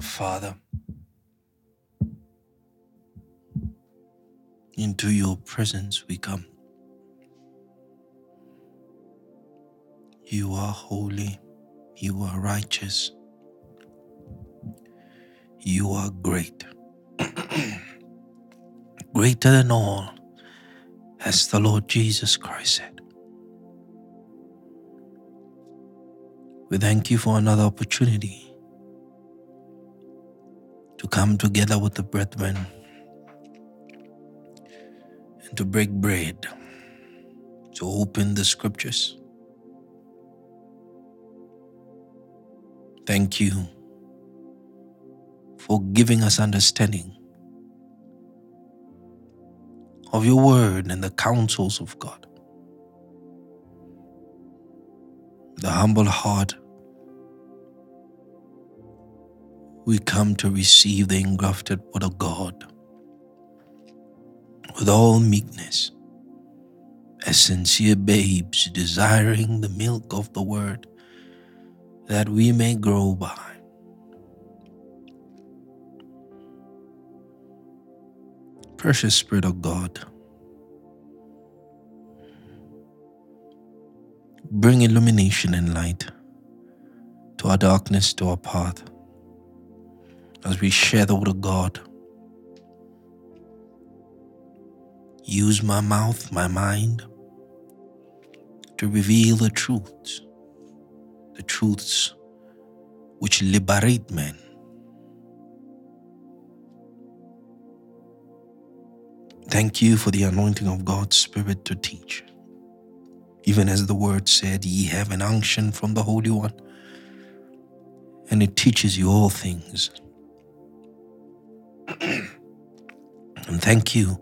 Father, into your presence we come. You are holy, you are righteous, you are great. Greater than all, as the Lord Jesus Christ said. We thank you for another opportunity come together with the brethren and to break bread, to open the scriptures. Thank you for giving us understanding of your word and the counsels of God. The humble heart, we come to receive the engrafted word of God with all meekness, as sincere babes desiring the milk of the word that we may grow by. Precious Spirit of God, bring illumination and light to our darkness, to our path, as we share the Word of God. Use my mouth, my mind, to reveal the truths, the truths which liberate men. Thank you for the anointing of God's Spirit to teach. Even as the word said, ye have an unction from the Holy One, and it teaches you all things. and thank you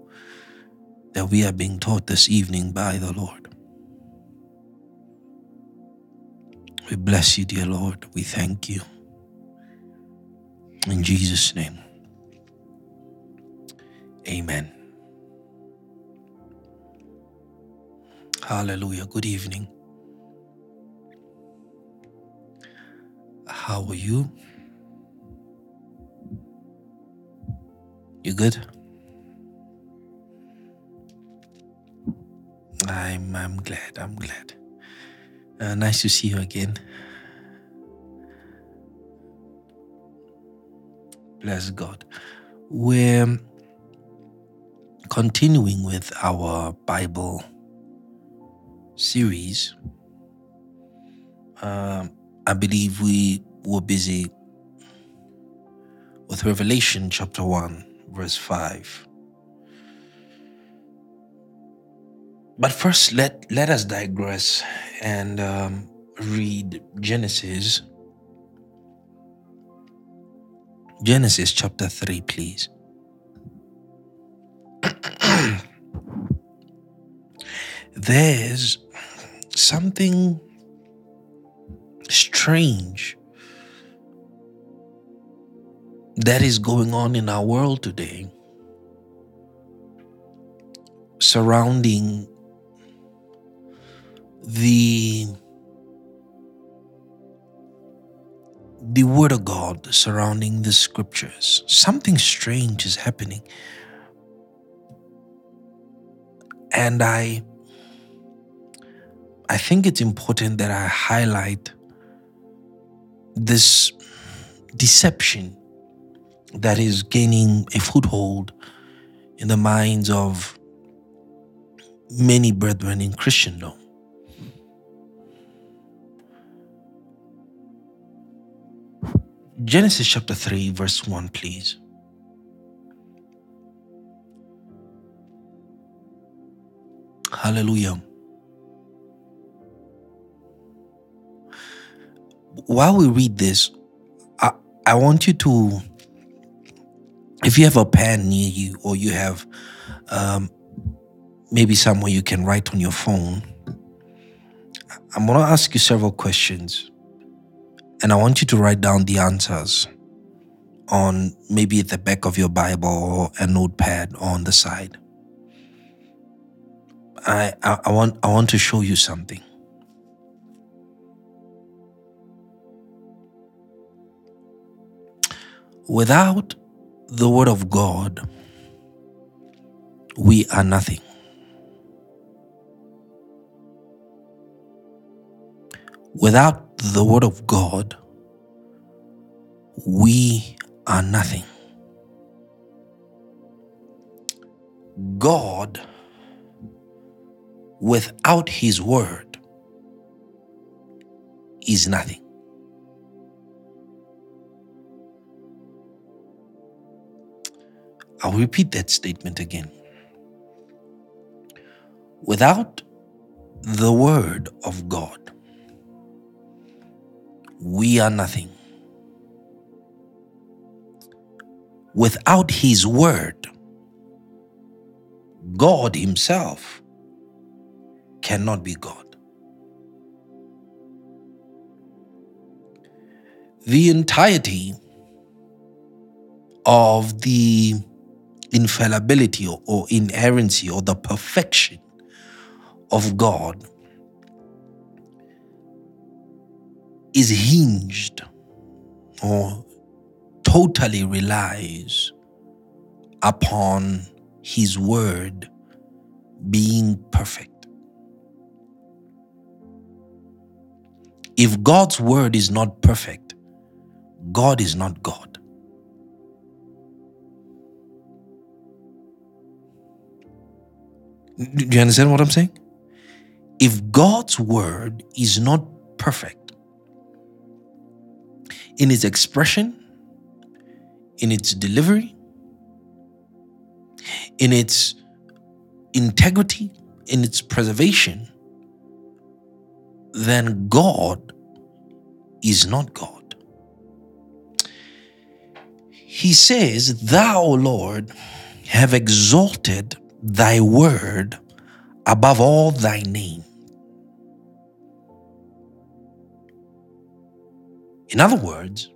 that we are being taught this evening by the Lord. We bless you, dear Lord. We thank you. In Jesus' name, amen. Hallelujah. Good evening. How are you? You good? I'm I'm glad. I'm glad. Uh, nice to see you again. Bless God. We're continuing with our Bible series. Um, I believe we were busy with Revelation chapter 1, verse 5. But first, let, let us digress and um, read Genesis. Genesis chapter 3, please. There's something strange that is going on in our world today surrounding the the word of God surrounding the scriptures. Something strange is happening. And I I think it's important that I highlight this deception that is gaining a foothold in the minds of many brethren in Christendom. Genesis chapter 3, verse 1, please. Hallelujah. While we read this, I, I want you to, if you have a pen near you or you have um, maybe somewhere you can write on your phone, I'm going to ask you several questions. And I want you to write down the answers on maybe at the back of your Bible or a notepad or on the side. I, I, I want I want to show you something. Without the Word of God, we are nothing. Without the Word of God, we are nothing. God, without His Word, is nothing. I'll repeat that statement again. Without the Word of God, we are nothing. Without His Word, God Himself cannot be God. The entirety of the infallibility or, inerrancy or the perfection of God is hinged or totally relies upon His Word being perfect. If God's Word is not perfect, God is not God. Do you understand what I'm saying? If God's Word is not perfect in its expression, in its delivery, in its integrity, in its preservation, then God is not God. He says, Thou, O Lord, have exalted thy word above all thy name. In other words,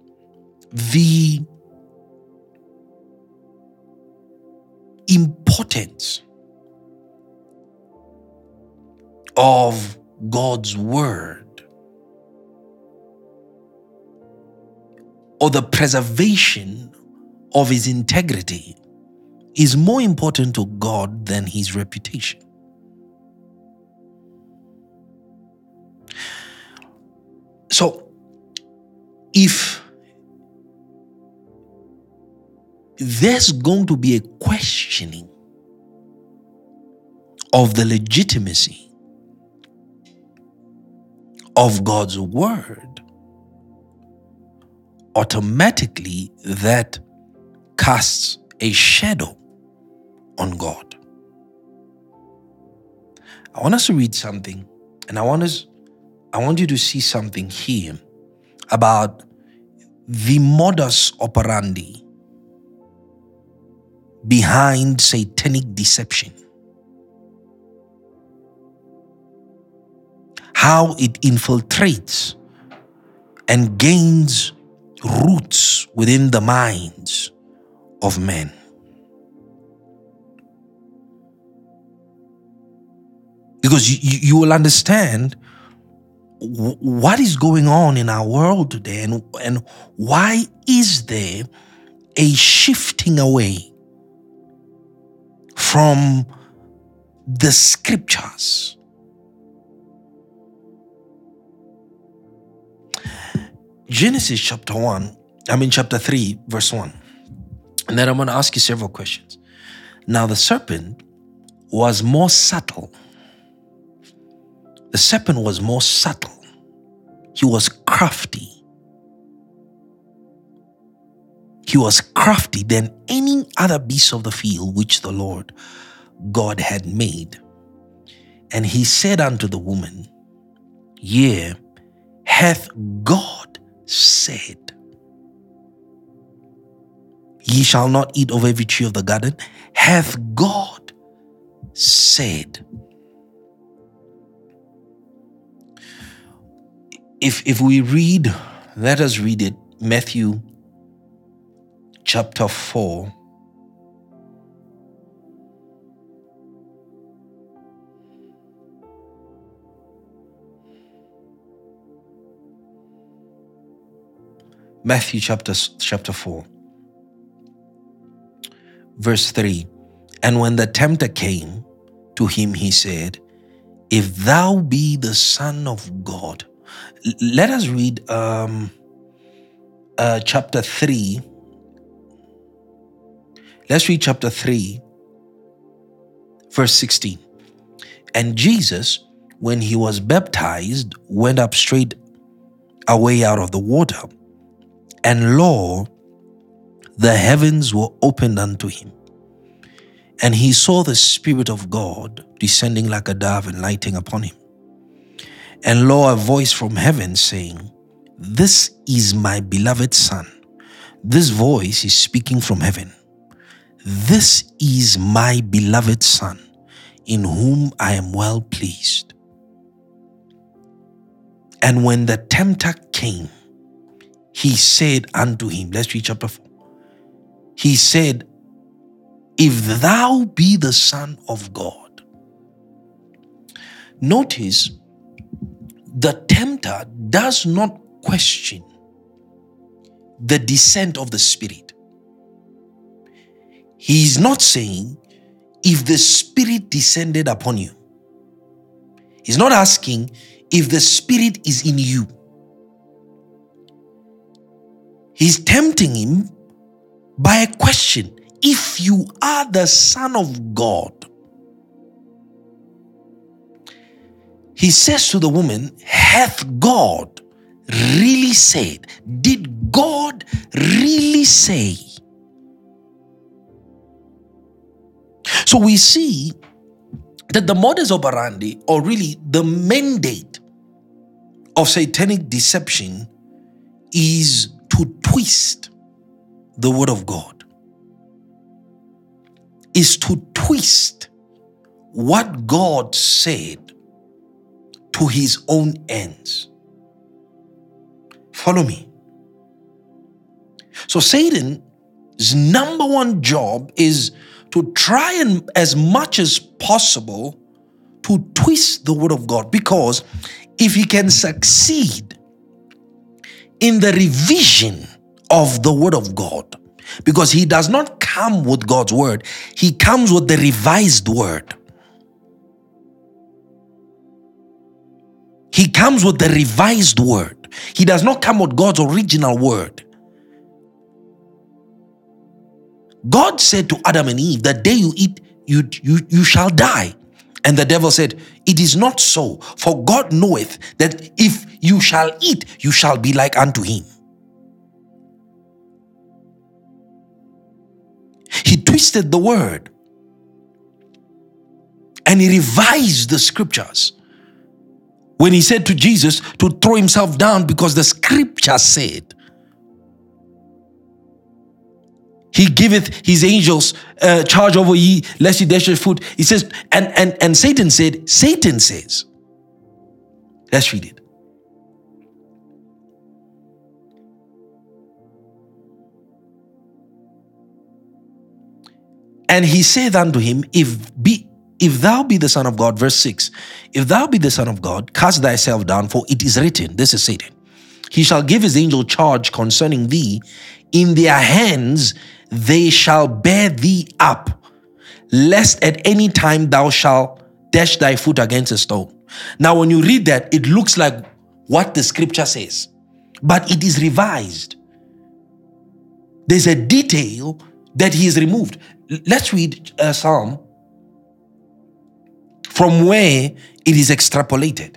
the importance of God's word or the preservation of his integrity is more important to God than his reputation. So, if there's going to be a questioning of the legitimacy of God's word, automatically that casts a shadow on God. I want us to read something, and I want us, I want you to see something here about the modus operandi behind satanic deception. How it infiltrates and gains roots within the minds of men. Because you, you will understand what is going on in our world today and, and why is there a shifting away from the scriptures? Genesis chapter 1 i mean chapter 3 verse 1 and then i'm going to ask you several questions. Now the serpent was more subtle the serpent was more subtle he was crafty he was crafty than any other beast of the field which the Lord God had made. And he said unto the woman, Yea, hath God said, Ye shall not eat of every tree of the garden? Hath God said? If, if we read, let us read it, Matthew chapter 4. Matthew chapter, chapter 4. verse 3 And when the tempter came to him, he said, If thou be the Son of God, let us read um, uh, chapter 3. Let's read chapter 3, verse 16. And Jesus, when he was baptized, went up straight away out of the water. And lo, the heavens were opened unto him. And he saw the Spirit of God descending like a dove and lighting upon him. And lo, a voice from heaven saying, This is my beloved Son. This voice is speaking from heaven. This is my beloved Son, in whom I am well pleased. And when the tempter came, he said unto him, let's read chapter 4. He said, If thou be the Son of God. Notice the tempter does not question the descent of the Spirit. He is not saying, if the Spirit descended upon you. He's not asking if the Spirit is in you. He's tempting him by a question if you are the Son of God. He says to the woman, Hath God really said? Did God really say? So we see that the modus operandi, or really the mandate of satanic deception, is to twist the word of God, is to twist what God said to his own ends. Follow me. So, Satan's number one job is to try and, as much as possible, to twist the word of God because if he can succeed in the revision of the word of God, because he does not come with God's word, he comes with the revised word. He comes with the revised word. He does not come with God's original word. God said to Adam and Eve, The day you eat, you, you, you shall die. And the devil said, It is not so, for God knoweth that if you shall eat, you shall be like unto him. He twisted the word and he revised the scriptures when he said to Jesus to throw himself down because the scripture said, He giveth his angels uh, charge over ye, lest ye dash your foot. He says, and, and, and Satan said, Satan says. Let's read it. And he said unto him, If be if thou be the Son of God, verse 6, if thou be the Son of God, cast thyself down, for it is written, this is Satan, he shall give his angel charge concerning thee. In their hands they shall bear thee up, lest at any time thou shalt dash thy foot against a stone. Now, when you read that, it looks like what the scripture says, but it is revised. There's a detail that he is removed. Let's read a Psalm from where it is extrapolated.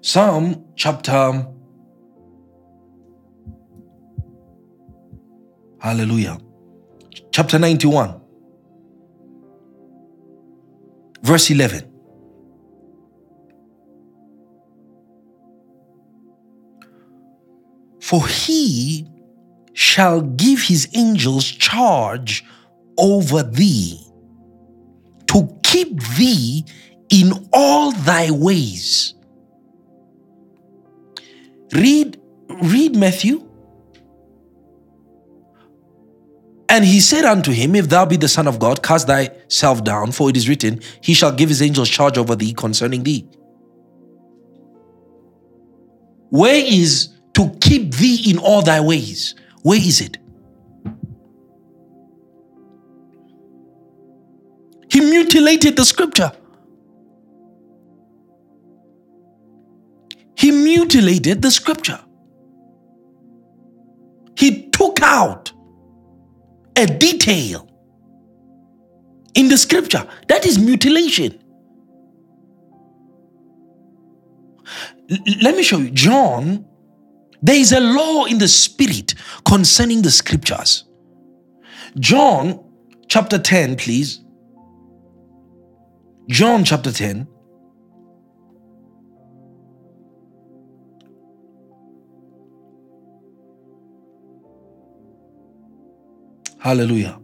Psalm chapter Hallelujah. Chapter 91, verse 11. For he shall give his angels charge over thee keep thee in all thy ways. Read, read Matthew. And he said unto him, If thou be the Son of God, cast thyself down, for it is written, He shall give his angels charge over thee concerning thee. Where is to keep thee in all thy ways? Where is it? Mutilated the scripture. He mutilated the scripture. He took out a detail in the scripture. That is mutilation. L- let me show you. John, there is a law in the spirit concerning the scriptures. John chapter 10, please. John chapter 10. Hallelujah.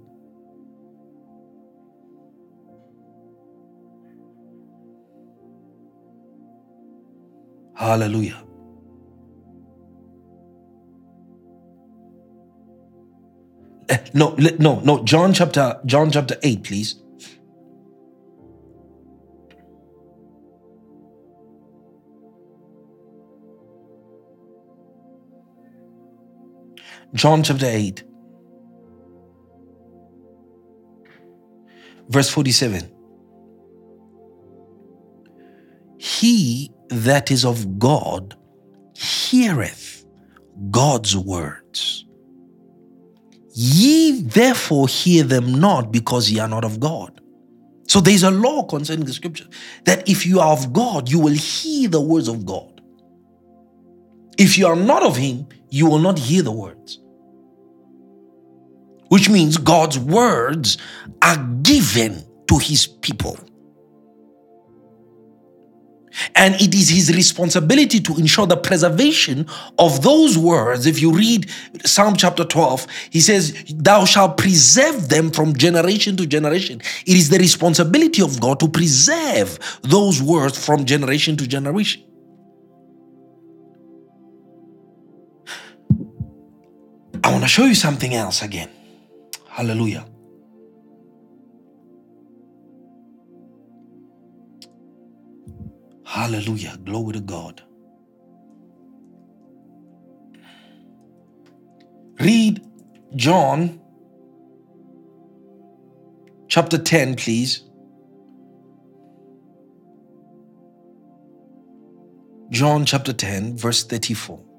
Hallelujah. Eh, no, no, no. John chapter John chapter 8, please. John chapter 8. Verse 47. He that is of God heareth God's words. Ye therefore hear them not because ye are not of God. So there's a law concerning the scripture that if you are of God, you will hear the words of God. If you are not of Him, you will not hear the words. Which means God's words are given to His people. And it is his responsibility to ensure the preservation of those words. If you read Psalm chapter 12, he says, Thou shalt preserve them from generation to generation. It is the responsibility of God to preserve those words from generation to generation. I want to show you something else again. Hallelujah. Hallelujah. Glory to God. Read John chapter 10, please. John chapter 10, verse 34.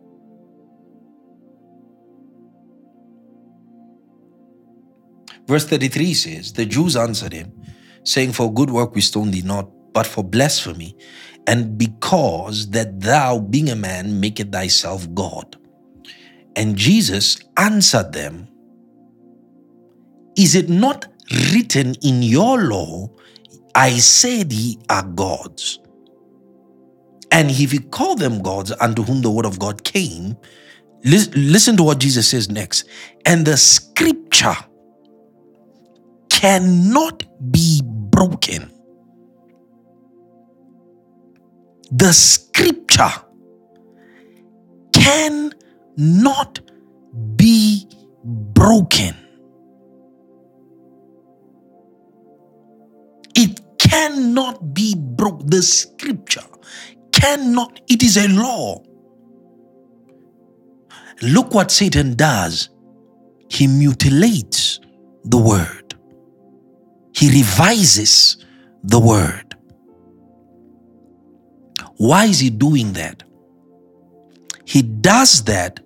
Verse 33 says, The Jews answered him, saying, For good work we stone thee not, but for blasphemy, and because that thou, being a man, maketh thyself God. And Jesus answered them, Is it not written in your law, I said ye are gods? And if he called them gods unto whom the word of God came, listen to what Jesus says next. And the scripture cannot be broken. the scripture cannot be broken. It cannot be broke. The scripture cannot, it is a law. Look what Satan does. He mutilates the word. He revises the word. Why is he doing that? He does that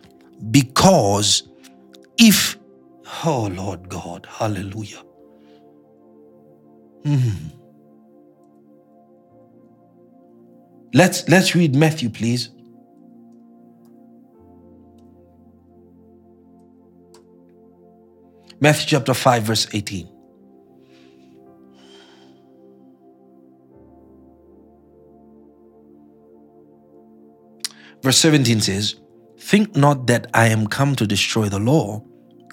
because if, oh Lord God, hallelujah. Hmm. Let's let's read Matthew, please. Matthew chapter 5, verse 18. Verse 17 says, Think not that I am come to destroy the law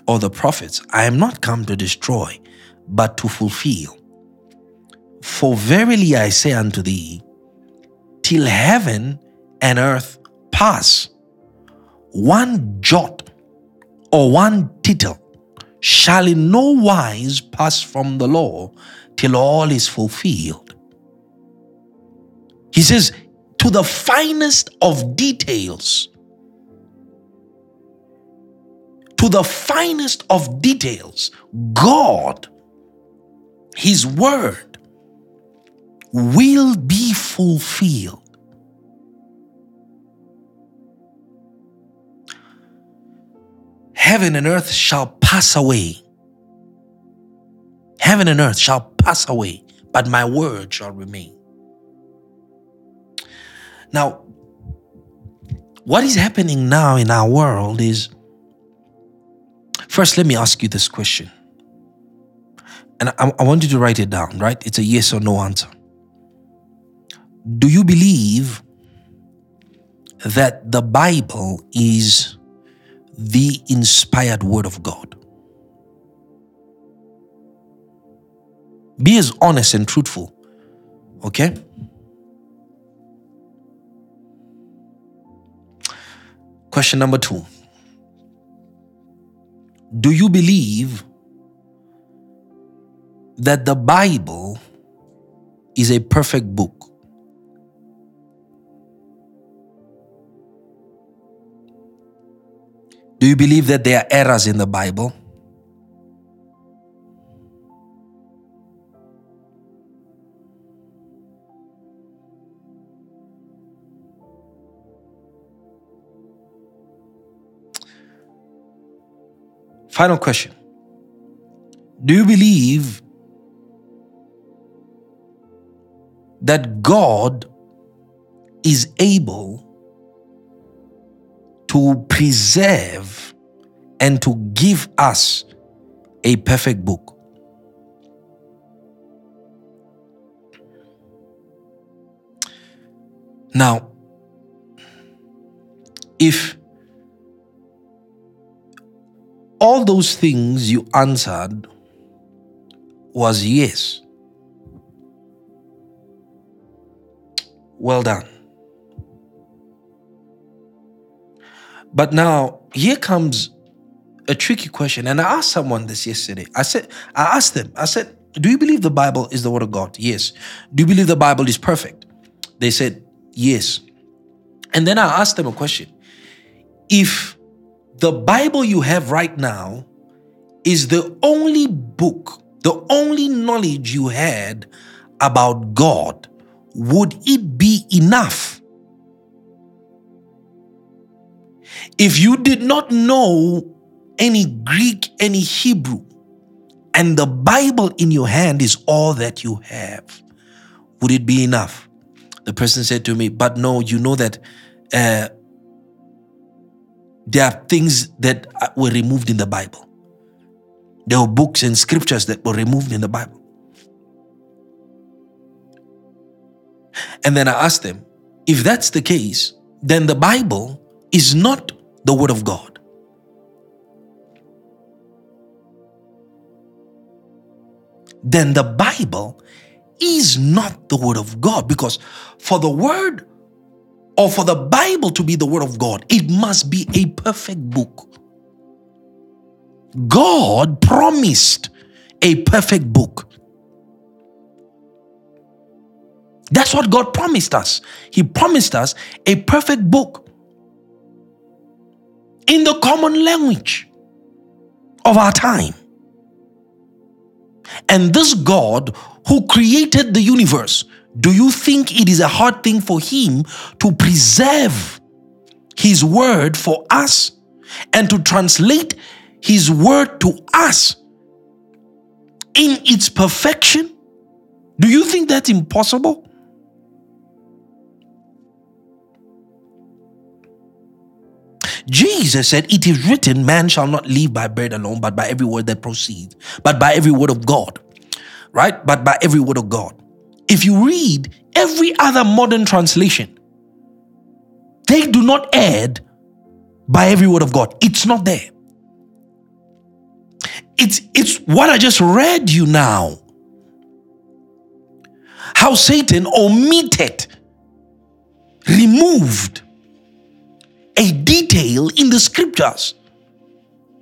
or the prophets. I am not come to destroy, but to fulfill. For verily I say unto thee, till heaven and earth pass, one jot or one tittle shall in no wise pass from the law till all is fulfilled. He says, to the finest of details. To the finest of details, God, His Word, will be fulfilled. Heaven and earth shall pass away. Heaven and earth shall pass away, but my word shall remain. Now, what is happening now in our world is first, let me ask you this question. And I, I, want you to write it down, right? It's a yes or no answer. Do you believe that the Bible is the inspired word of God? Be as honest and truthful, okay? Question number two Do you believe that the Bible is a perfect book? Do you believe that there are errors in the Bible? Final question Do you believe that God is able to preserve and to give us a perfect book? Now, if all those things you answered was yes. Well done. But now here comes a tricky question. And I asked someone this yesterday. I said, I asked them, I said, Do you believe the Bible is the word of God? Yes. Do you believe the Bible is perfect? They said, Yes. And then I asked them a question. If the Bible you have right now is the only book, the only knowledge you had about God. Would it be enough? If you did not know any Greek, any Hebrew, and the Bible in your hand is all that you have, would it be enough? The person said to me, But no, you know that uh, there are things that were removed in the Bible. There were books and scriptures that were removed in the Bible. And then I asked them, if that's the case, then the Bible is not the Word of God. Then the Bible is not the Word of God because for the Word or for the Bible to be the Word of God, it must be a perfect book. God promised a perfect book. That's what God promised us. He promised us a perfect book in the common language of our time. And this God who created the universe do you think it is a hard thing for him to preserve his word for us and to translate his word to us in its perfection? Do you think that's impossible? Jesus said, It is written, man shall not live by bread alone, but by every word that proceeds, but by every word of God. Right? But by every word of God. If you read every other modern translation, they do not add by every word of God. It's not there. It's, it's what I just read you now. How Satan omitted, removed a detail in the scriptures.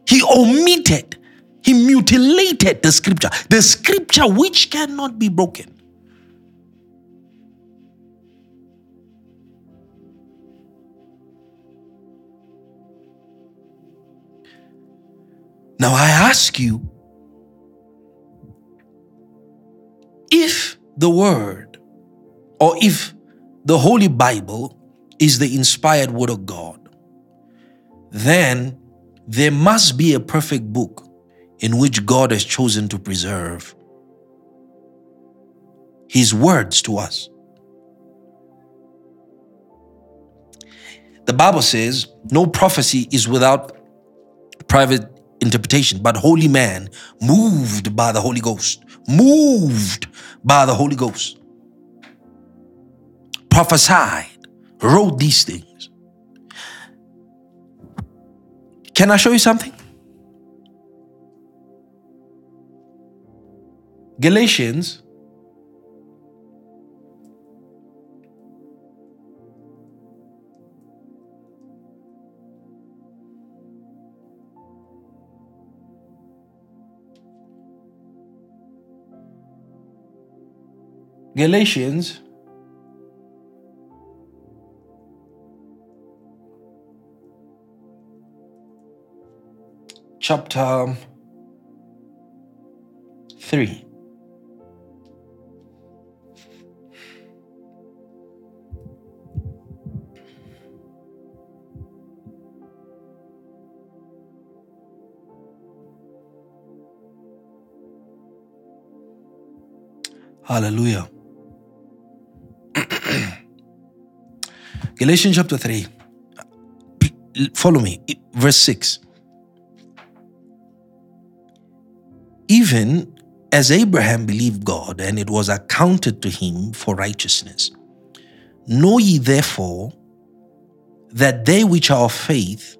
He omitted, he mutilated the scripture, the scripture which cannot be broken. Now I ask you if the word or if the Holy Bible is the inspired Word of God, then there must be a perfect book in which God has chosen to preserve His words to us. The Bible says no prophecy is without private interpretation, but holy man moved by the Holy Ghost, moved by the Holy Ghost, prophesied, wrote these things. Can I show you something? Galatians Galatians chapter 3. Hallelujah. Galatians chapter 3. Follow me. Verse 6. Even as Abraham believed God, and it was accounted to him for righteousness. Know ye therefore that they which are of faith,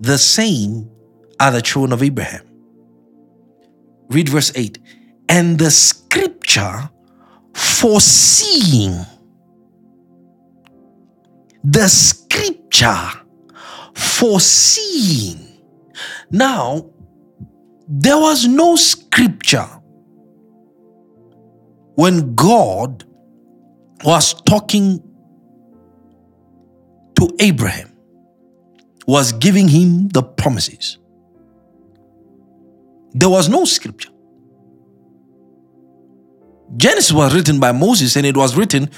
the same are the children of Abraham. Read verse 8. And the scripture foreseeing the scripture foreseeing. Now, there was no scripture when God was talking to Abraham, was giving him the promises. There was no scripture. Genesis was written by Moses and it was written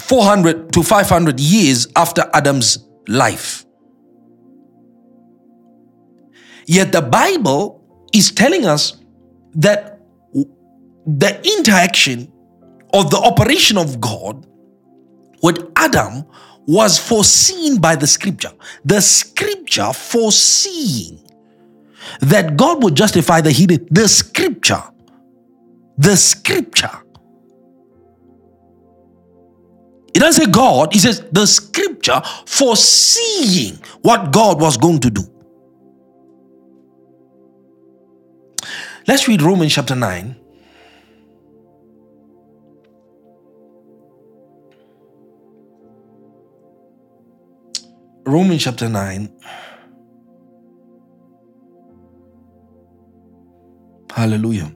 400 to 500 years after Adam's life. Yet the Bible is telling us that the interaction of the operation of God with Adam was foreseen by the scripture. The scripture foreseeing that God would justify the hidden. The scripture. The scripture it doesn't say God, it says the scripture foreseeing what God was going to do. Let's read Romans chapter 9. Romans chapter 9. Hallelujah.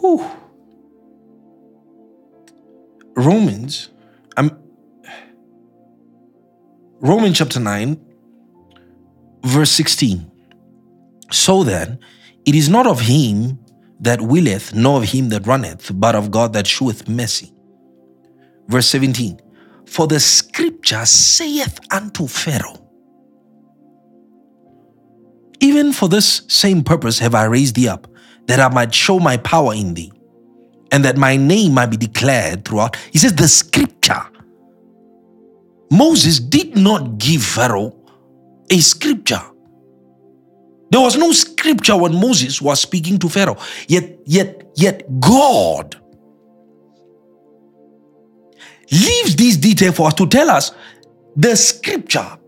Whew. Romans, I'm Romans chapter 9, verse 16. So then, it is not of him that willeth, nor of him that runneth, but of God that sheweth mercy. Verse 17. For the scripture saith unto Pharaoh, Even for this same purpose have I raised thee up, that I might show my power in thee, and that my name might be declared throughout. He says, the scripture. Moses did not give Pharaoh a scripture. There was no scripture when Moses was speaking to Pharaoh. Yet, yet, yet God leaves this detail for us to tell us the scripture.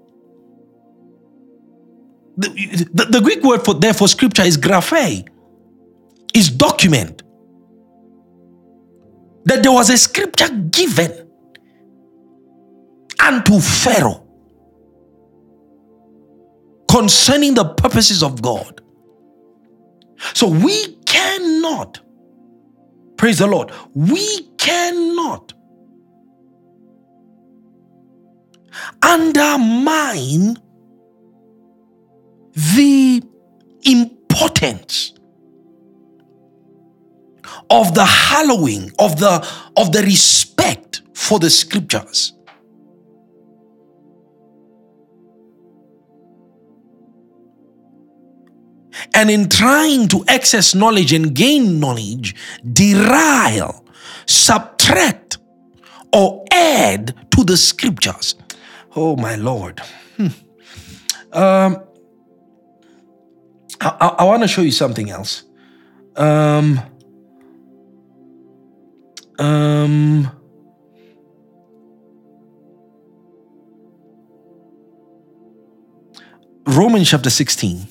The, the, the Greek word for there for scripture is graphe is document that there was a scripture given unto Pharaoh concerning the purposes of God. So we cannot, praise the Lord, we cannot undermine the importance of the hallowing of the of the respect for the scriptures. And in trying to access knowledge and gain knowledge derail subtract or add to the scriptures. Oh my lord. Hmm. um I, I, I want to show you something else. Um um, Romans chapter 16.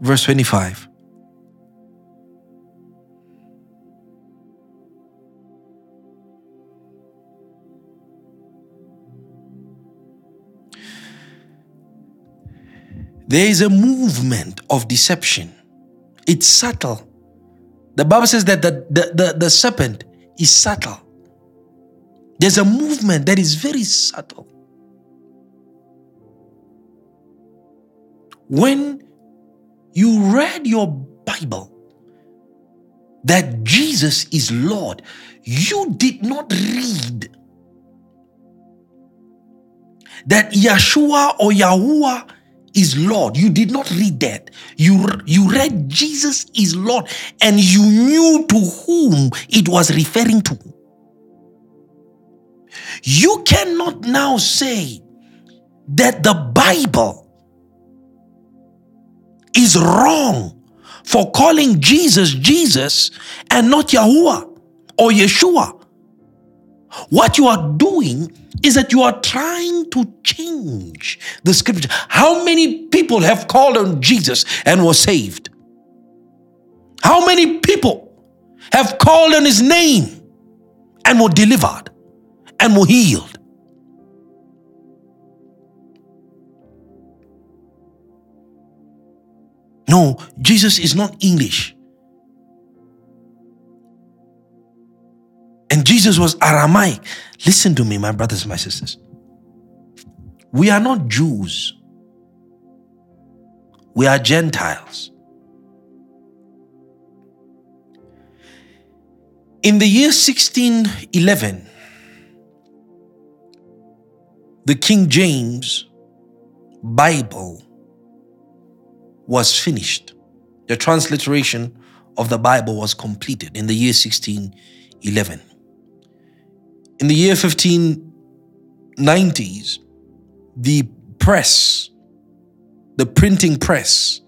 Verse 25. There is a movement of deception it's subtle. The Bible says that the, the, the, the serpent is subtle. There's a movement that is very subtle. When you read your Bible that Jesus is Lord, you did not read that Yeshua or Yahuwah is Lord. You did not read that. You, you read Jesus is Lord and you knew to whom it was referring to. You cannot now say that the Bible is wrong for calling Jesus Jesus and not Yahuwah or Yeshua. What you are doing is that you are trying to change the scripture. How many people have called on Jesus and were saved? How many people have called on his name and were delivered and were healed? No, Jesus is not English. And Jesus was Aramaic. Listen to me, my brothers my sisters. We are not Jews, we are Gentiles. In the year 1611, the King James Bible was finished. The transliteration of the Bible was completed in the year 1611 in the year 1590s, the press, the printing press,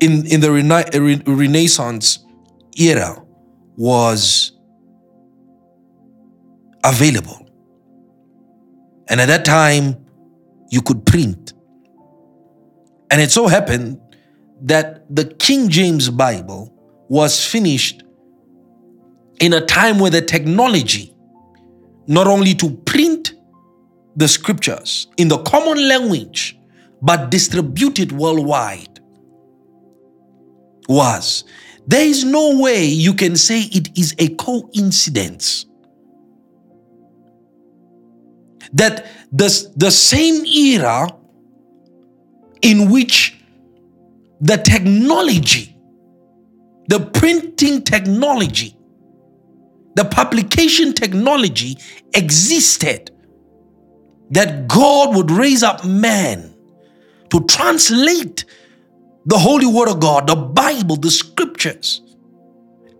in, in the rena- Renaissance era was available. And at that time, you could print. And it so happened that the King James Bible was finished in a time where the technology, not only to print the scriptures in the common language, but distribute it worldwide, was. There is no way you can say it is a coincidence that the, the same era in which the technology, the printing technology, the publication technology existed that God would raise up men to translate the holy word of God, the Bible, the scriptures.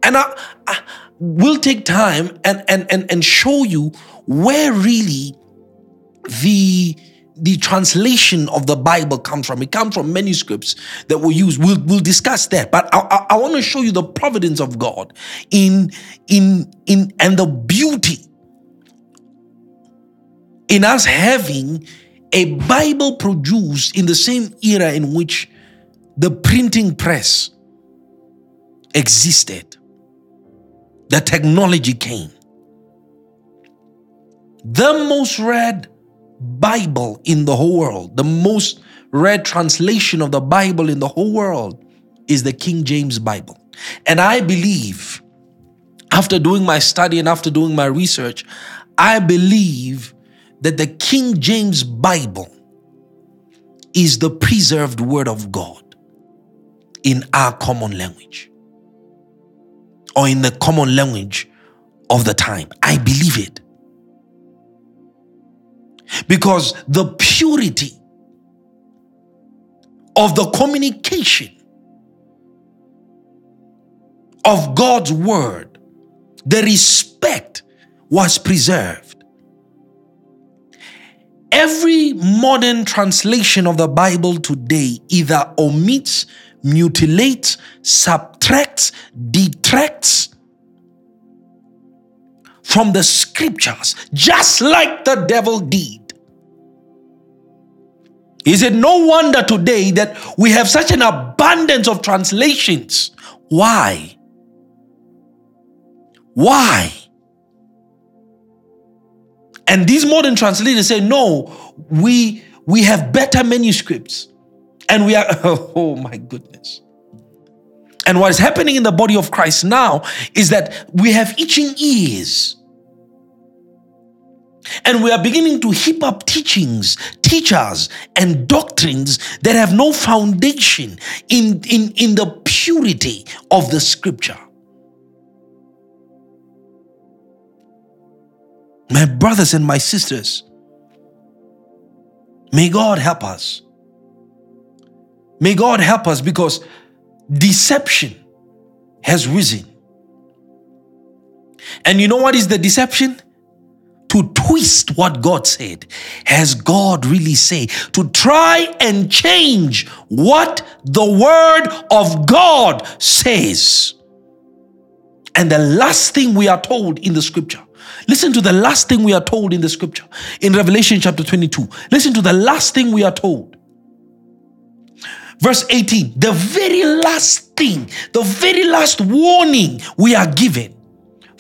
And I, I will take time and, and, and, and show you where really the the translation of the Bible comes from. It comes from manuscripts that were used. We'll, we'll discuss that. But I, I, I want to show you the providence of God in, in, in, and the beauty in us having a Bible produced in the same era in which the printing press existed. The technology came. The most read Bible in the whole world, the most read translation of the Bible in the whole world is the King James Bible. And I believe, after doing my study and after doing my research, I believe that the King James Bible is the preserved word of God in our common language or in the common language of the time. I believe it. Because the purity of the communication of God's word, the respect was preserved. Every modern translation of the Bible today either omits, mutilates, subtracts, detracts from the scriptures, just like the devil did. Is it no wonder today that we have such an abundance of translations? Why? Why? And these modern translators say, no, we we have better manuscripts. And we are, oh my goodness. And what is happening in the body of Christ now is that we have itching ears. And we are beginning to heap up teachings, teachers, and doctrines that have no foundation in, in, in the purity of the scripture. My brothers and my sisters, may God help us. May God help us because deception has risen. And you know what is the deception? To twist what God said. Has God really said? To try and change what the word of God says. And the last thing we are told in the scripture Listen to the last thing we are told in the scripture in Revelation chapter 22. Listen to the last thing we are told. Verse 18, the very last thing, the very last warning we are given.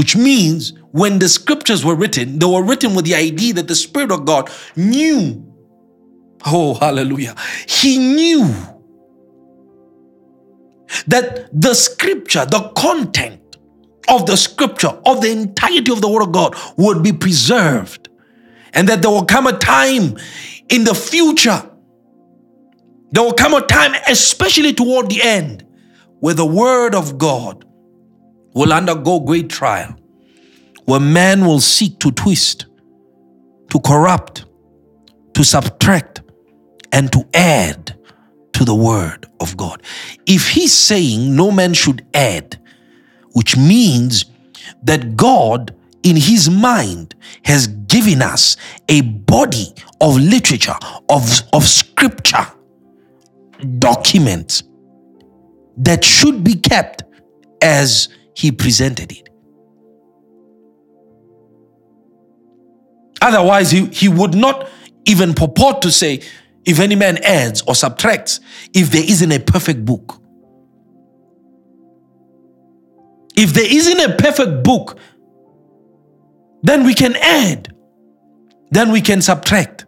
Which means when the scriptures were written, they were written with the idea that the Spirit of God knew. Oh, hallelujah. He knew that the scripture, the content, of the scripture, of the entirety of the word of God would be preserved. And that there will come a time in the future, there will come a time, especially toward the end, where the word of God will undergo great trial, where man will seek to twist, to corrupt, to subtract, and to add to the word of God. If he's saying no man should add, which means that God, in His mind, has given us a body of literature, of, of scripture, documents that should be kept as He presented it. Otherwise, he, he would not even purport to say, if any man adds or subtracts, if there isn't a perfect book. If there isn't a perfect book, then we can add, then we can subtract.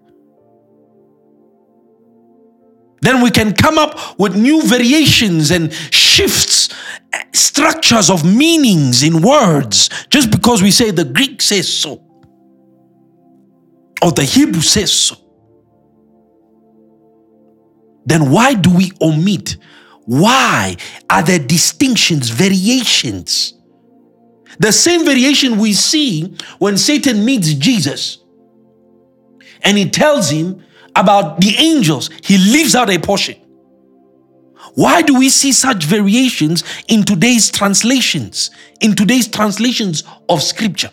Then we can come up with new variations and shifts, eh, structures of meanings in words, just because we say the Greek says so, or the Hebrew says so. Then why do we omit why are there distinctions, variations? The same variation we see when Satan meets Jesus and he tells him about the angels, he leaves out a portion. Why do we see such variations in today's translations, in today's translations of scripture?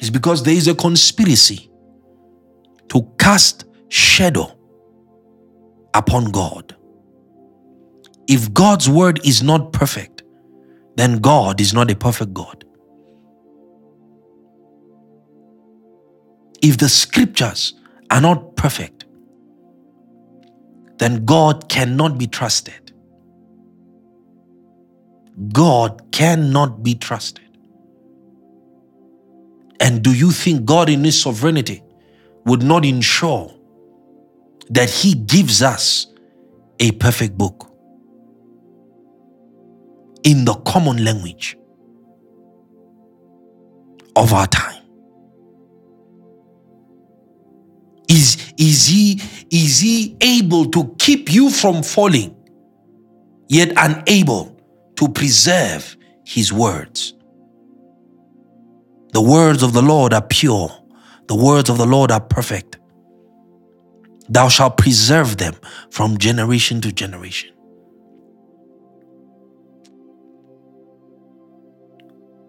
It's because there is a conspiracy to cast shadow upon God. If God's word is not perfect, then God is not a perfect God. If the scriptures are not perfect, then God cannot be trusted. God cannot be trusted. And do you think God, in His sovereignty, would not ensure that He gives us a perfect book in the common language of our time? Is, is, he, is he able to keep you from falling, yet unable to preserve his words? The words of the Lord are pure, the words of the Lord are perfect. Thou shalt preserve them from generation to generation.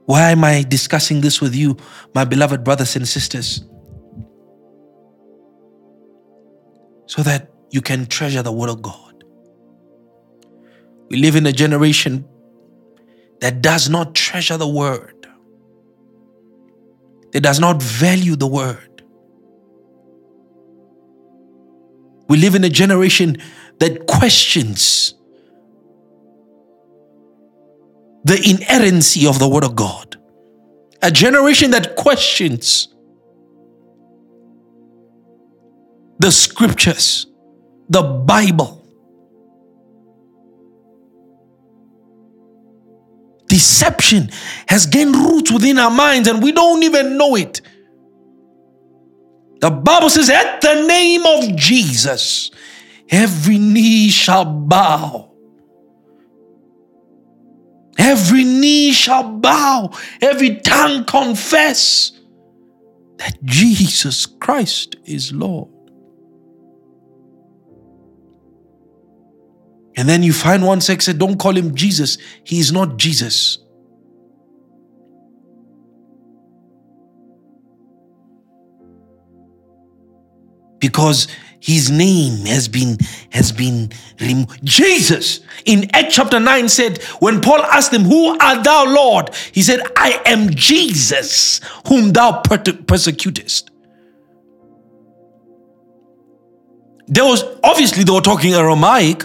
Why am I discussing this with you, my beloved brothers and sisters? So that you can treasure the Word of God. We live in a generation that does not treasure the Word, that does not value the Word. We live in a generation that questions the inerrancy of the Word of God. A generation that questions the scriptures, the Bible. Deception has gained roots within our minds and we don't even know it. The Bible says, at the name of Jesus, every knee shall bow. Every knee shall bow, every tongue confess that Jesus Christ is Lord. And then you find one sex said, Don't call him Jesus. He is not Jesus. Because his name has been has been removed. Jesus in Acts chapter 9 said, when Paul asked him, Who art thou, Lord? He said, I am Jesus, whom thou persecutest. There was obviously they were talking Aramaic.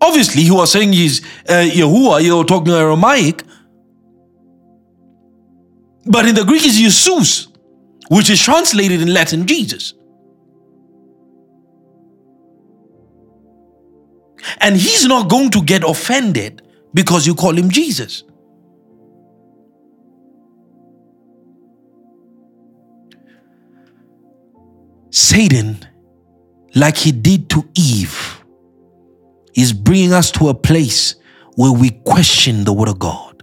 Obviously, he was saying he's uh, Yahuwah, you were talking Aramaic. But in the Greek is Jesus, which is translated in Latin Jesus. And he's not going to get offended because you call him Jesus. Satan, like he did to Eve, is bringing us to a place where we question the Word of God.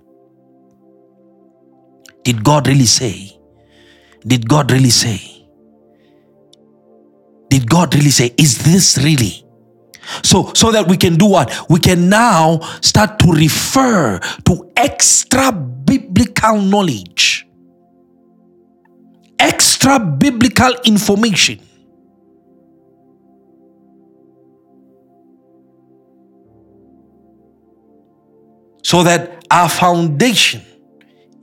Did God really say? Did God really say? Did God really say? Is this really? So, so that we can do what? We can now start to refer to extra biblical knowledge, extra biblical information. So that our foundation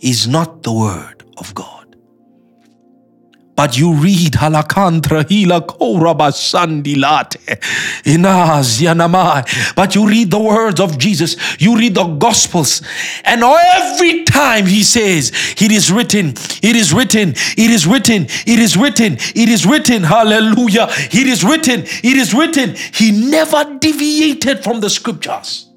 is not the Word of God. But you read halakantra hila korabasandilate inaz yanamai. But you read the words of Jesus. You read the Gospels, and every time he says, "It is written, it is written, it is written, it is written, it is written." Hallelujah! It is written, it is written. He never deviated from the scriptures.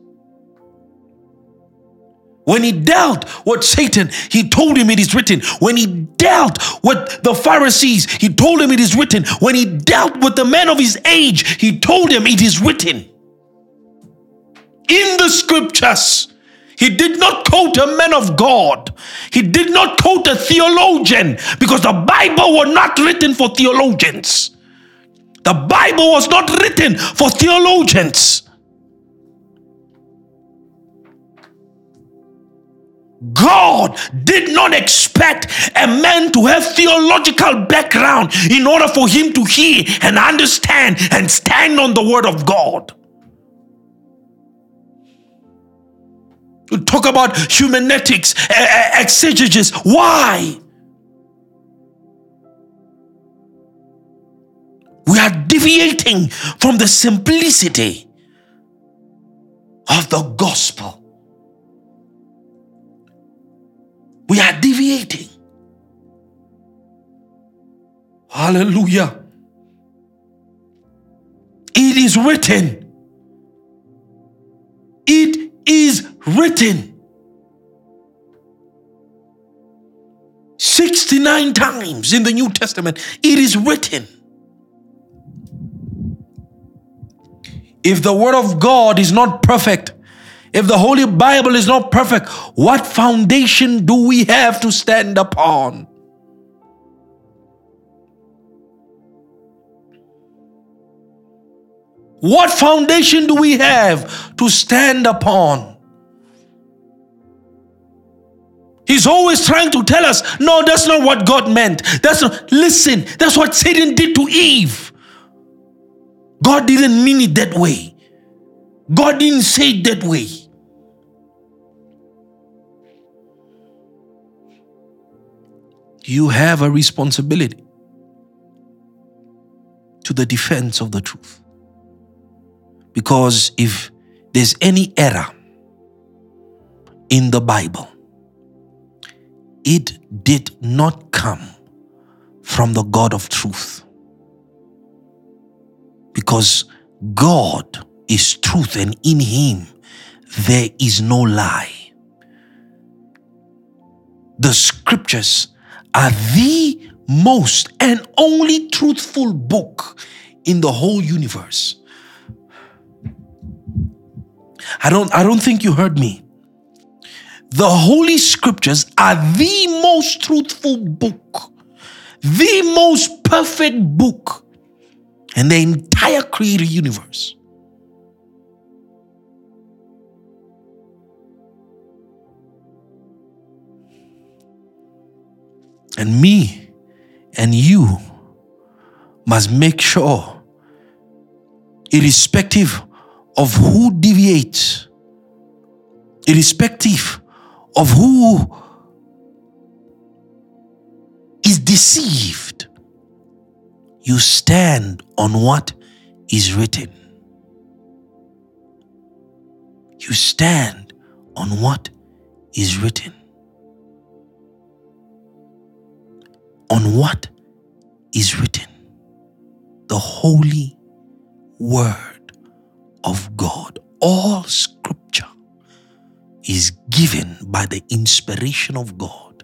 When he dealt with Satan, he told him it is written. When he dealt with the Pharisees, he told him it is written. When he dealt with the men of his age, he told him it is written. In the scriptures, he did not quote a man of God. He did not quote a theologian because the Bible was not written for theologians. The Bible was not written for theologians. God did not expect a man to have theological background in order for him to hear and understand and stand on the word of God. talk about hermeneutics, exegesis. Why? We are deviating from the simplicity of the gospel. We are deviating. Hallelujah. It is written. It is written. 69 times in the New Testament, it is written. If the Word of God is not perfect, if the Holy Bible is not perfect, what foundation do we have to stand upon? What foundation do we have to stand upon? He's always trying to tell us, no, that's not what God meant. That's not, listen, that's what Satan did to Eve. God didn't mean it that way. God didn't say it that way. You have a responsibility to the defense of the truth. Because if there's any error in the Bible, it did not come from the God of truth. Because God is truth and in Him there is no lie. The scriptures are the most and only truthful book in the whole universe. I don't I don't think you heard me. The holy scriptures are the most truthful book, the most perfect book in the entire created universe. And me and you must make sure, irrespective of who deviates, irrespective of who is deceived, you stand on what is written. You stand on what is written. On what is written. The holy word of God. All scripture is given by the inspiration of God.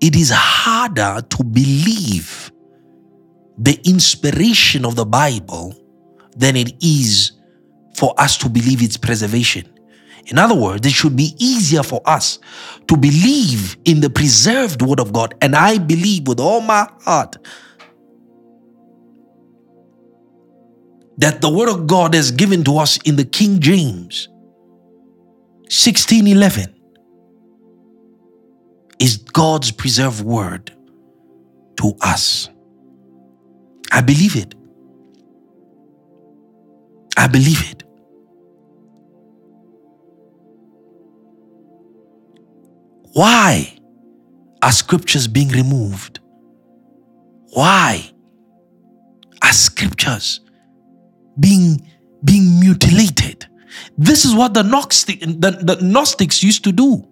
It is harder to believe the inspiration of the Bible than it is for us to believe its preservation. In other words, it should be easier for us to believe in the preserved Word of God. And I believe with all my heart that the word of God is given to us in the King James 1611 is God's preserved word to us. I believe it. I believe it. Why are scriptures being removed? Why are scriptures being being mutilated. This is what the, Gnostic, the, the Gnostics used to do.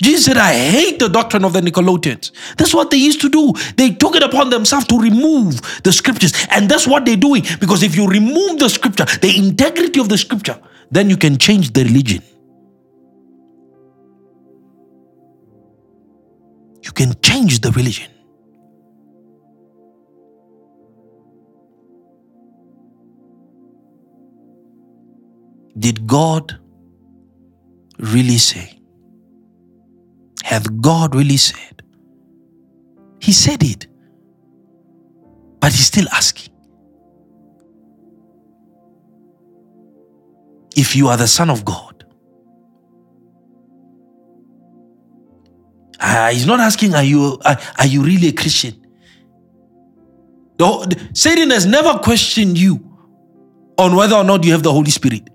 Jesus said, I hate the doctrine of the Nicolaitans. That's what they used to do. They took it upon themselves to remove the scriptures. And that's what they're doing. Because if you remove the scripture, the integrity of the scripture, then you can change the religion. You can change the religion. Did God really say? Hath God really said? He said it, but he's still asking. If you are the Son of God, uh, he's not asking, Are you, uh, are you really a Christian? The, Satan has never questioned you on whether or not you have the Holy Spirit.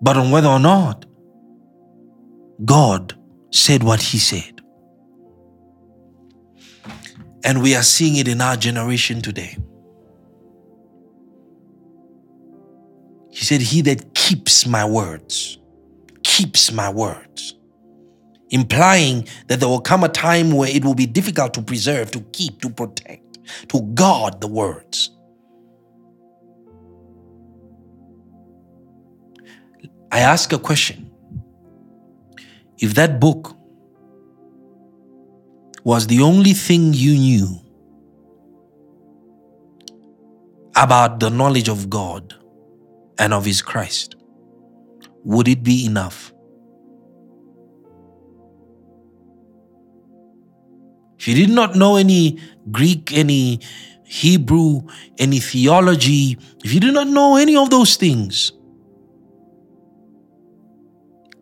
But on whether or not God said what He said. And we are seeing it in our generation today. He said, He that keeps my words, keeps my words. Implying that there will come a time where it will be difficult to preserve, to keep, to protect, to guard the words. I ask a question. If that book was the only thing you knew about the knowledge of God, and of his Christ, would it be enough? If you did not know any Greek, any Hebrew, any theology, if you did not know any of those things,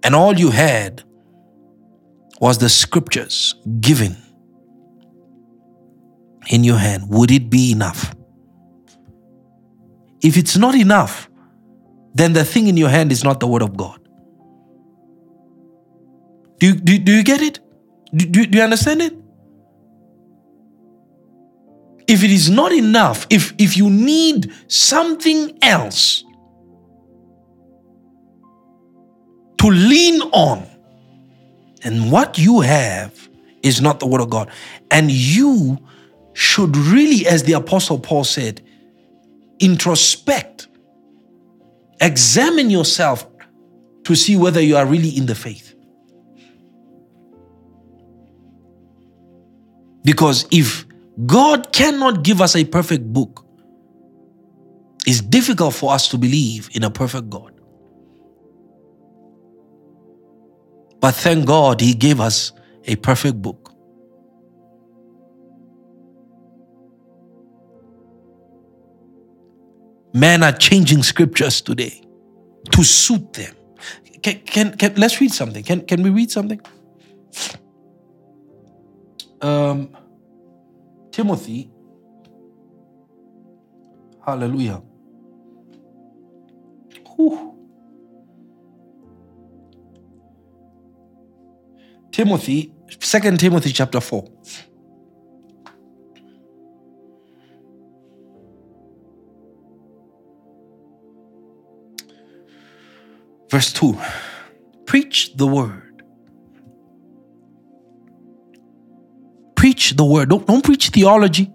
and all you had was the scriptures given in your hand, would it be enough? If it's not enough, then the thing in your hand is not the word of God. Do do, do you get it? Do, do, do you understand it? If it is not enough, if, if you need something else to lean on, and what you have is not the word of God, and you should really, as the Apostle Paul said, introspect Examine yourself to see whether you are really in the faith. Because if God cannot give us a perfect book, it's difficult for us to believe in a perfect God. But thank God He gave us a perfect book. Men are changing scriptures today to suit them. Can, can, can let's read something. Can, can we read something? Um, Timothy. Hallelujah. Whew. Timothy, Second Timothy chapter 4. Verse 2 Preach the word. Preach the word. Don't, don't preach theology.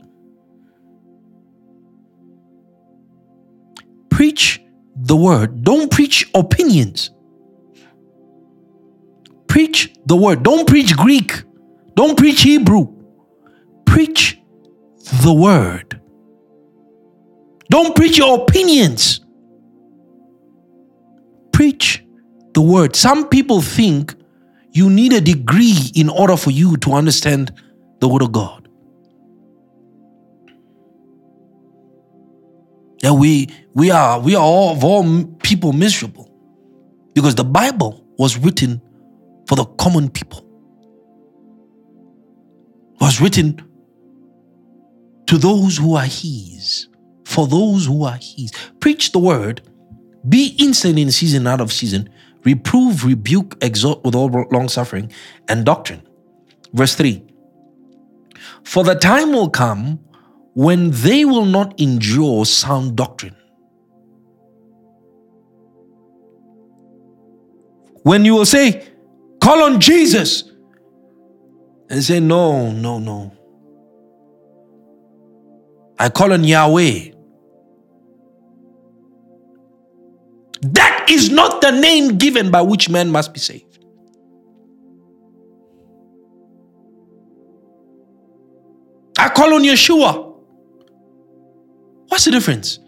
Preach the word. Don't preach opinions. Preach the word. Don't preach Greek. Don't preach Hebrew. Preach the word. Don't preach your opinions preach the word. Some people think you need a degree in order for you to understand the word of God. Yeah, we we are we are all of all people miserable because the Bible was written for the common people. It was written to those who are His, for those who are His. Preach the word be instant in season, out of season. Reprove, rebuke, exhort with all long suffering and doctrine. Verse 3 For the time will come when they will not endure sound doctrine. When you will say, Call on Jesus, and say, No, no, no. I call on Yahweh. That is not the name given by which man must be saved. I call on Yeshua. What's the difference?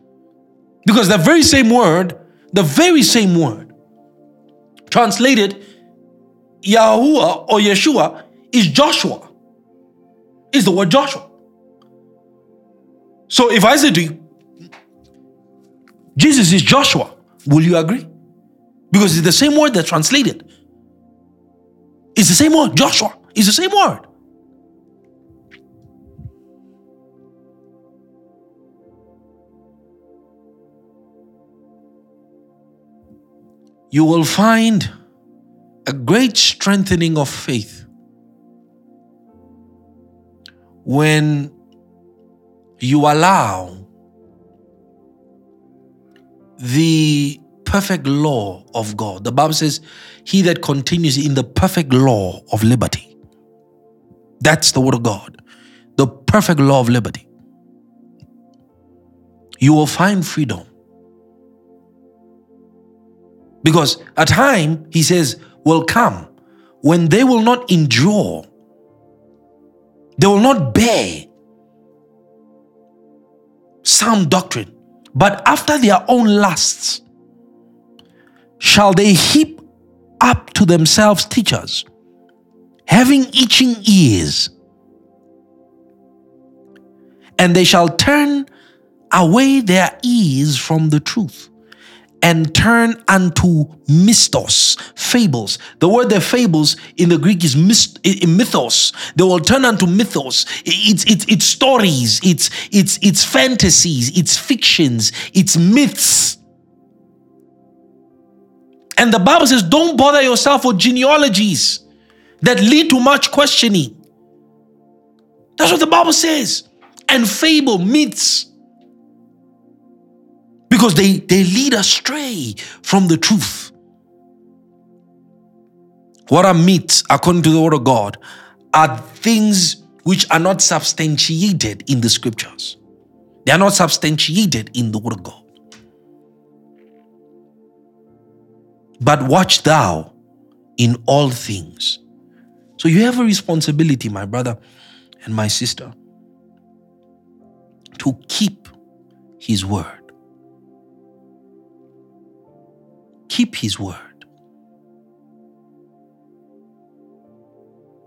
Because the very same word, the very same word, translated Yahuwah or Yeshua is Joshua. Is the word Joshua. So if I say to you, Jesus is Joshua, Will you agree? Because it's the same word that translated. It's the same word, Joshua. It's the same word. You will find a great strengthening of faith when you allow the perfect law of God. The Bible says, He that continues in the perfect law of liberty. That's the word of God. The perfect law of liberty. You will find freedom. Because a time, he says, will come when they will not endure, they will not bear sound doctrine, but after their own lusts shall they heap up to themselves teachers, having itching ears, and they shall turn away their ears from the truth and turn unto mistos, fables. The word the fables in the Greek is mythos. They will turn unto mythos. It's, it's, it's stories, it's, it's, it's fantasies, it's fictions, it's myths. And the Bible says, don't bother yourself with genealogies that lead to much questioning. That's what the Bible says. And fable, myths because they, they lead astray from the truth. What are myths, according to the word of God, are things which are not substantiated in the scriptures. They are not substantiated in the word of God. But watch thou in all things. So you have a responsibility, my brother and my sister, to keep his word. Keep his word.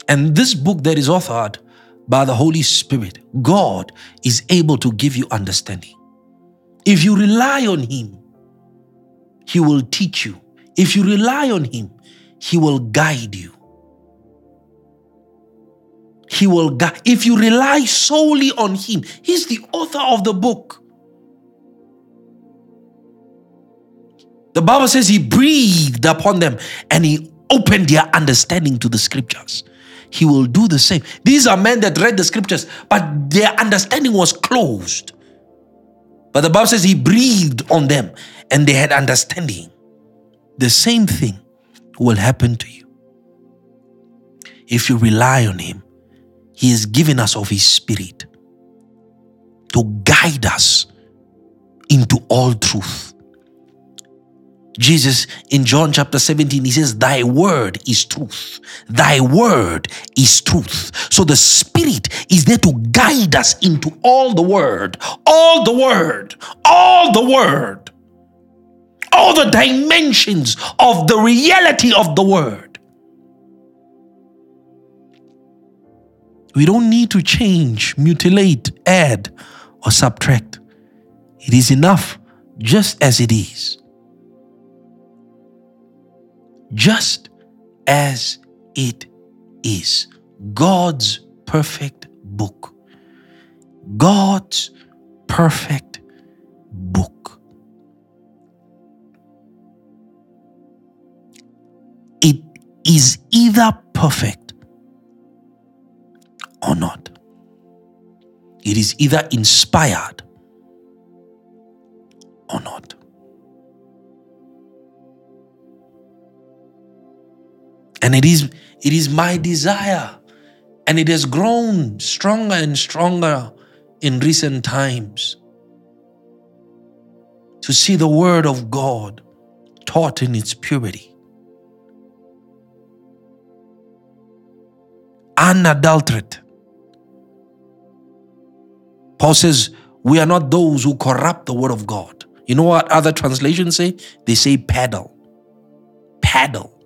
And this book that is authored by the Holy Spirit, God is able to give you understanding. If you rely on him, he will teach you. If you rely on him, he will guide you. He will guide. If you rely solely on him, he's the author of the book. The Bible says he breathed upon them and he opened their understanding to the scriptures. He will do the same. These are men that read the scriptures, but their understanding was closed. But the Bible says he breathed on them and they had understanding. The same thing will happen to you. If you rely on him, he has given us of his spirit to guide us into all truth. Jesus in John chapter 17, he says, Thy word is truth. Thy word is truth. So the Spirit is there to guide us into all the word, all the word, all the word, all the dimensions of the reality of the word. We don't need to change, mutilate, add, or subtract. It is enough just as it is just as it is. God's perfect book. God's perfect book. It is either perfect or not. It is either inspired or not. And it is, it is my desire, and it has grown stronger and stronger in recent times to see the Word of God taught in its purity. Unadulterated. Paul says, We are not those who corrupt the Word of God. You know what other translations say? They say paddle. Paddle.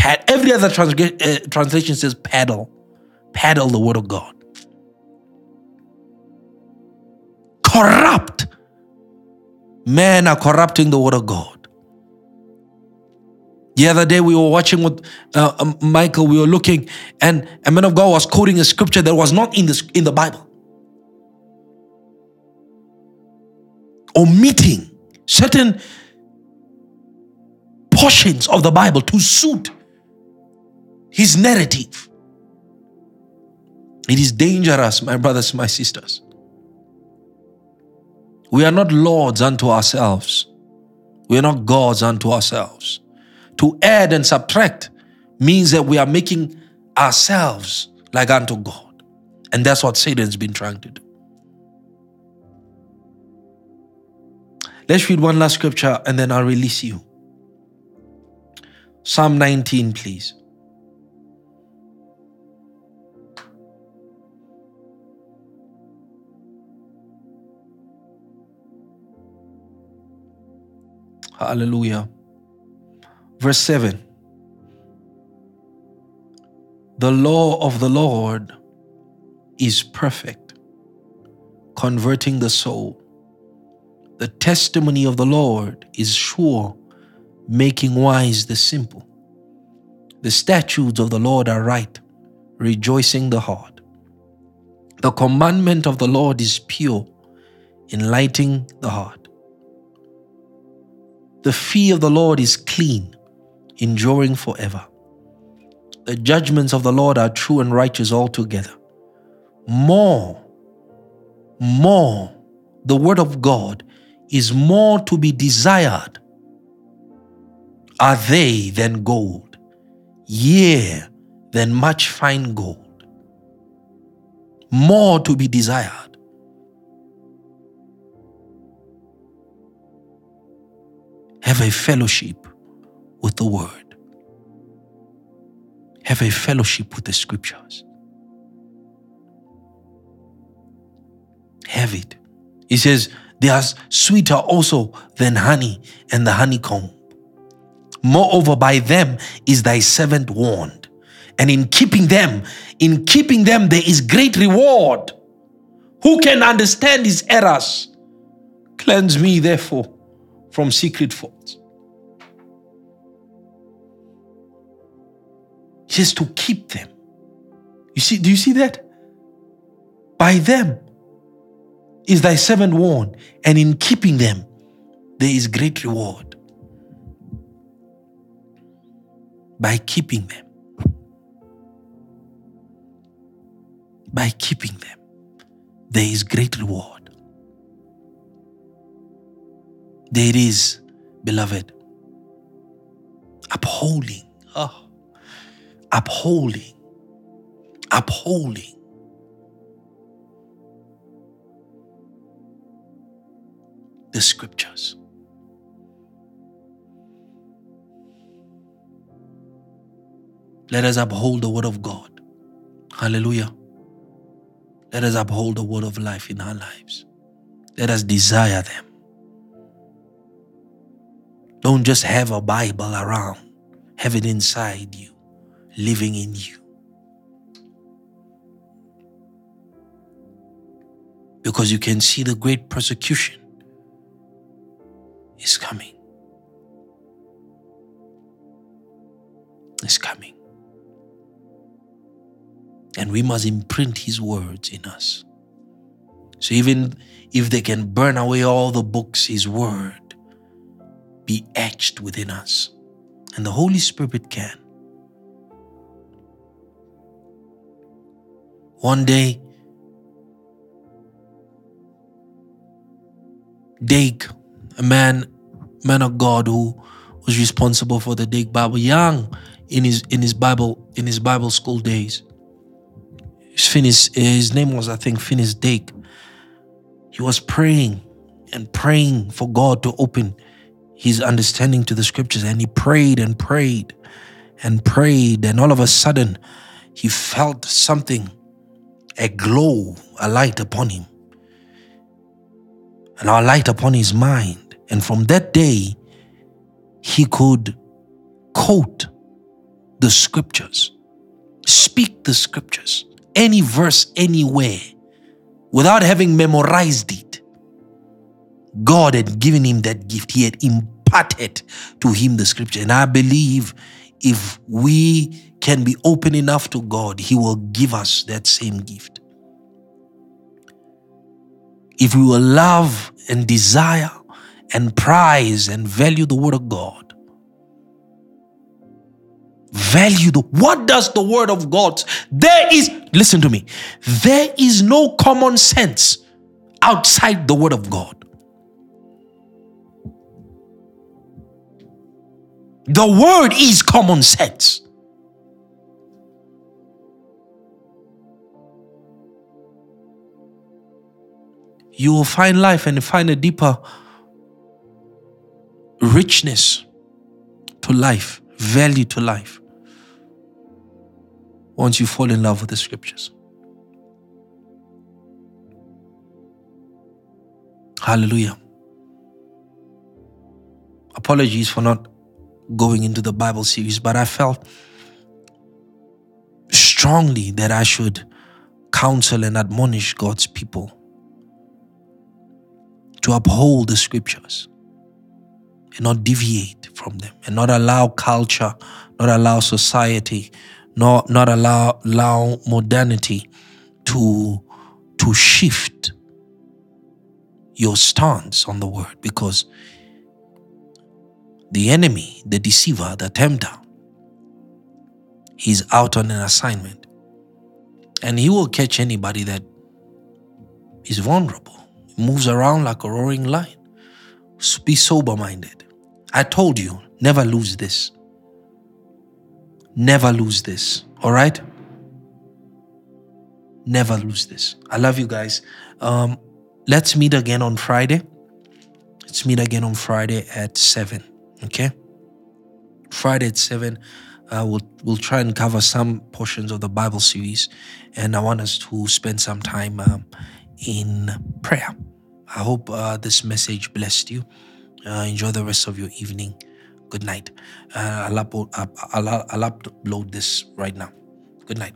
Pad, every other trans- uh, translation says paddle. Paddle the word of God. Corrupt. Men are corrupting the word of God. The other day we were watching with uh, um, Michael, we were looking, and a man of God was quoting a scripture that was not in the, in the Bible. Omitting certain portions of the Bible to suit his narrative. It is dangerous, my brothers, my sisters. We are not lords unto ourselves. We are not gods unto ourselves. To add and subtract means that we are making ourselves like unto God. And that's what Satan's been trying to do. Let's read one last scripture and then I'll release you. Psalm 19, please. Hallelujah. Verse 7 The law of the Lord is perfect, converting the soul. The testimony of the Lord is sure, making wise the simple. The statutes of the Lord are right, rejoicing the heart. The commandment of the Lord is pure, enlightening the heart. The fear of the Lord is clean, enduring forever. The judgments of the Lord are true and righteous altogether. More, more, the word of God is more to be desired are they than gold, yea, than much fine gold. More to be desired. Have a fellowship with the word. Have a fellowship with the scriptures. Have it. He says, they are sweeter also than honey and the honeycomb. Moreover, by them is thy servant warned. And in keeping them, in keeping them, there is great reward. Who can understand his errors? Cleanse me, therefore, from secret faults. Says to keep them. You see, do you see that? By them is thy servant warned, and in keeping them there is great reward. By keeping them. By keeping them, there is great reward. There it is, beloved, upholding, oh, upholding, upholding the scriptures. Let us uphold the word of God. Hallelujah. Let us uphold the word of life in our lives. Let us desire them. Don't just have a Bible around, have it inside you, living in you. Because you can see the great persecution is coming. Is coming. And we must imprint His words in us. So even if they can burn away all the books, His word be etched within us. And the Holy Spirit can. One day, Dake a man, man of God who was responsible for the Dake Bible, young in his in his Bible in his Bible school days. Finis, his name was I think Finis Dake. He was praying and praying for God to open his understanding to the scriptures, and he prayed and prayed and prayed, and all of a sudden, he felt something, a glow, a light upon him, and a light upon his mind. And from that day, he could quote the scriptures, speak the scriptures, any verse, anywhere, without having memorized it. God had given him that gift. He had imparted to him the scripture. And I believe if we can be open enough to God, He will give us that same gift. If we will love and desire and prize and value the Word of God, Value the what does the word of God? There is, listen to me, there is no common sense outside the word of God. The word is common sense. You will find life and find a deeper richness to life, value to life, once you fall in love with the scriptures. Hallelujah. Apologies for not going into the Bible series, but I felt strongly that I should counsel and admonish God's people to uphold the scriptures and not deviate from them and not allow culture, not allow society, not, not allow, allow modernity to, to shift your stance on the word because the enemy, the deceiver, the tempter, he's out on an assignment. And he will catch anybody that is vulnerable, moves around like a roaring lion. Be sober minded. I told you, never lose this. Never lose this. All right? Never lose this. I love you guys. Um, let's meet again on Friday. Let's meet again on Friday at 7. Okay? Friday at 7. Uh, we'll, we'll try and cover some portions of the Bible series. And I want us to spend some time um, in prayer. I hope uh, this message blessed you. Uh, enjoy the rest of your evening. Good night. Uh, I'll, I'll, I'll upload this right now. Good night.